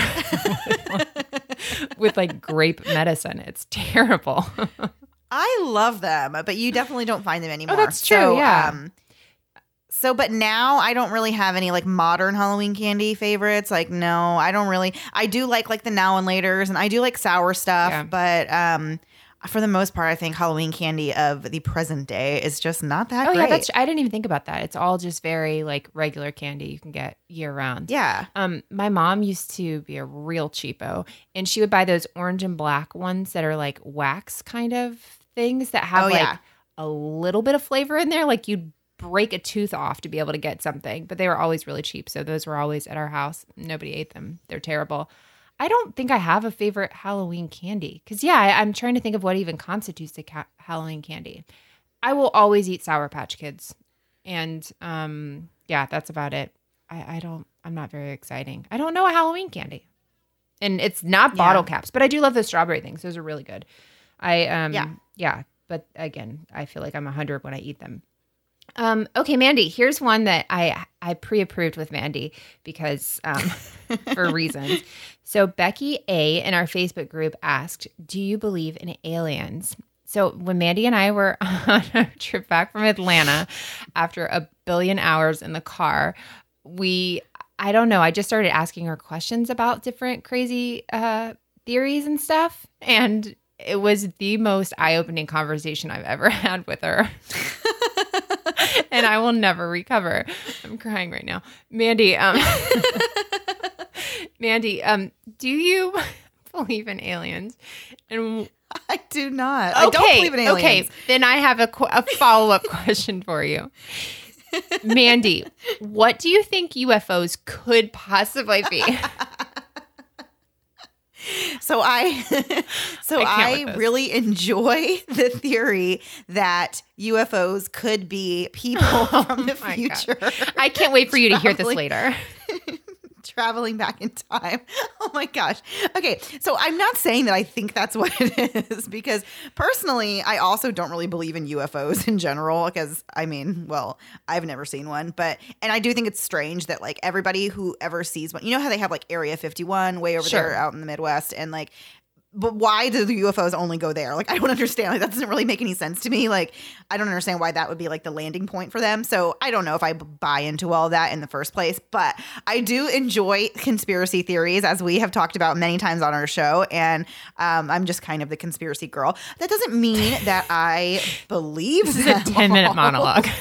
with like grape medicine. It's terrible. (laughs) I love them, but you definitely don't find them anymore. Oh, that's true, So, yeah. Um, so, but now I don't really have any like modern Halloween candy favorites. Like, no, I don't really. I do like like the now and laters, and I do like sour stuff. Yeah. But um, for the most part, I think Halloween candy of the present day is just not that great. oh great. yeah, that's I didn't even think about that. It's all just very like regular candy you can get year round. yeah. Um, my mom used to be a real cheapo, and she would buy those orange and black ones that are like wax kind of things that have Oh, like yeah. a little bit of flavor in there. Like you'd break a tooth off to be able to get something, but they were always really cheap. So those were always at our house. Nobody ate them. They're terrible. I don't think I have a favorite Halloween candy because yeah, I, I'm trying to think of what even constitutes a ca- Halloween candy. I will always eat Sour Patch Kids, and um, yeah, that's about it. I, I don't. I'm not very exciting. I don't know a Halloween candy, and it's not Yeah. bottle caps, but I do love the strawberry things. Those are really good. I um Yeah. yeah, but again, I feel like I'm a hundred when I eat them. Um, okay, Mandy, here's one that I I pre-approved with Mandy because um, for (laughs) reasons. So Becky A in our Facebook group asked, "Do you believe in aliens?" So when Mandy and I were (laughs) on our trip back from Atlanta after a billion hours in the car, we I don't know, I just started asking her questions about different crazy uh theories and stuff and it was the most eye-opening conversation I've ever (laughs) had with her. (laughs) and I will never recover. I'm crying right now. Mandy, um (laughs) Mandy, um do you (laughs) believe in aliens? And I do not. I don't believe in aliens. Okay, then I have a, qu- a follow up question for you. Mandy, what do you think UFOs could possibly be? So I (laughs) so I I, really enjoy (laughs) the theory that UFOs could be people (laughs) oh from the Oh my God. future I can't wait for you to hear this later. traveling back in time. Oh (laughs) my gosh. Okay, so I'm not saying that I think that's (laughs) what it is because personally, I also don't really believe in UFOs in general because I mean, well, I've never seen one, but and I do think it's strange that like everybody who ever sees one, you know how they have like Area 51 way over Sure. there out in the Midwest and like but why do the UFOs only go there? Like, I don't understand. Like, that doesn't really make any sense to me. Like, I don't understand why that would be like the landing point for them. So, I don't know if I buy into all that in the first place, but I do enjoy conspiracy theories, as we have talked about many times on our show. And um, I'm just kind of the conspiracy girl. That doesn't mean (laughs) that I believe This is a them 10 minute all. monologue. (laughs)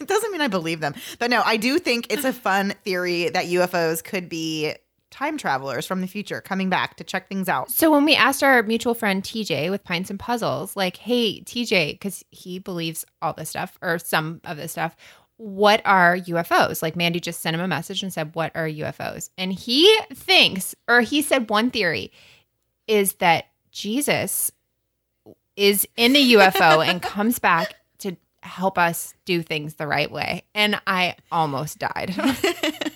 It doesn't mean I believe them. But no, I do think it's a fun theory that UFOs could be time travelers from the future coming back to check things out. So when we asked our mutual friend TJ with Pints and Puzzles, like, hey, TJ, because he believes all this stuff or some of this stuff, what are UFOs? Like Mandy just sent him a message and said, What are UFOs? And he thinks, or he said one theory is that Jesus is in the UFO (laughs) and comes back to help us do things the right way. And I almost died. (laughs) (laughs)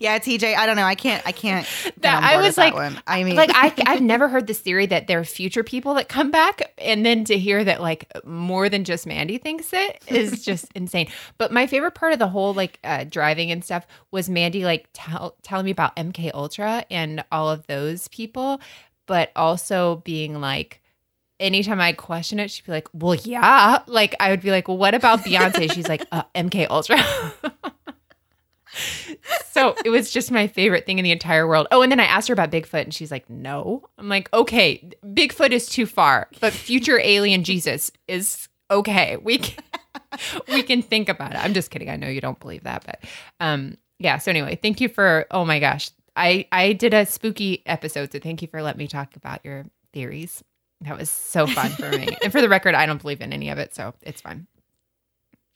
Yeah, TJ, I don't know. I can't. I can't. That- I was like- one. I mean, like I, I've (laughs) never heard this theory that there are future people that come back, and then to hear that like more than just Mandy thinks it is (laughs) just insane. But my favorite part of the whole like uh, driving and stuff was Mandy like tell, telling me about MK Ultra and all of those people, but also being like. Anytime I question it, she'd be like, "Well, yeah." Like I would be like, "Well, what about Beyonce?" She's like, uh, "MK Ultra." (laughs) so it was just my favorite thing in the entire world. Oh, and then I asked her about Bigfoot, and she's like, "No." I'm like, "Okay, Bigfoot is too far, but future alien Jesus is okay. We can, we can think about it." I'm just kidding. I know you don't believe that, but um, yeah. So anyway, thank you for. Oh my gosh, I I did a spooky episode, so thank you for letting me talk about your theories. That was so fun for me. and for the record, I don't believe in any of it, so it's fine.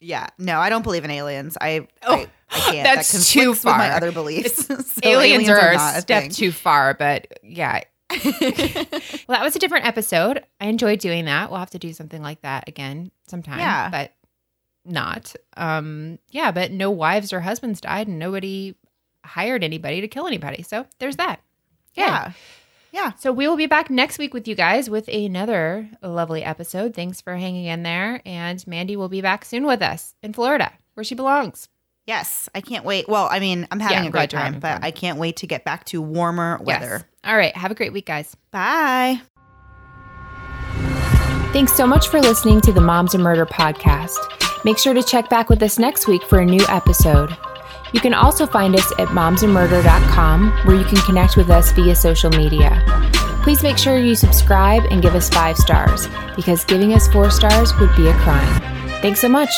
yeah, no, I don't believe in aliens. I, Oh, I, I can't. that's that too with my other beliefs. (laughs) So aliens, are, not a step too far, but yeah. (laughs) well, that was a different episode. I enjoyed doing that. We'll have to do something like that again sometime. Yeah. But not. Um, yeah, but no wives or husbands died and nobody hired anybody to kill anybody. So there's that. Yay. yeah, yeah. So we will be back next week with you guys with another lovely episode. Thanks for hanging in there. And Mandy will be back soon with us in Florida, where she belongs. Yes, I can't wait. Well, I mean, I'm having Yeah, a I'm great glad time, but fun. I can't wait to get back to warmer weather. Yes. All right. Have a great week, guys. Bye. Thanks so much for listening to the Moms and Murder podcast. Make sure to check back with us next week for a new episode. You can also find us at momsandmurder.com where you can connect with us via social media. Please make sure you subscribe and give us five stars because giving us four stars would be a crime. Thanks so much.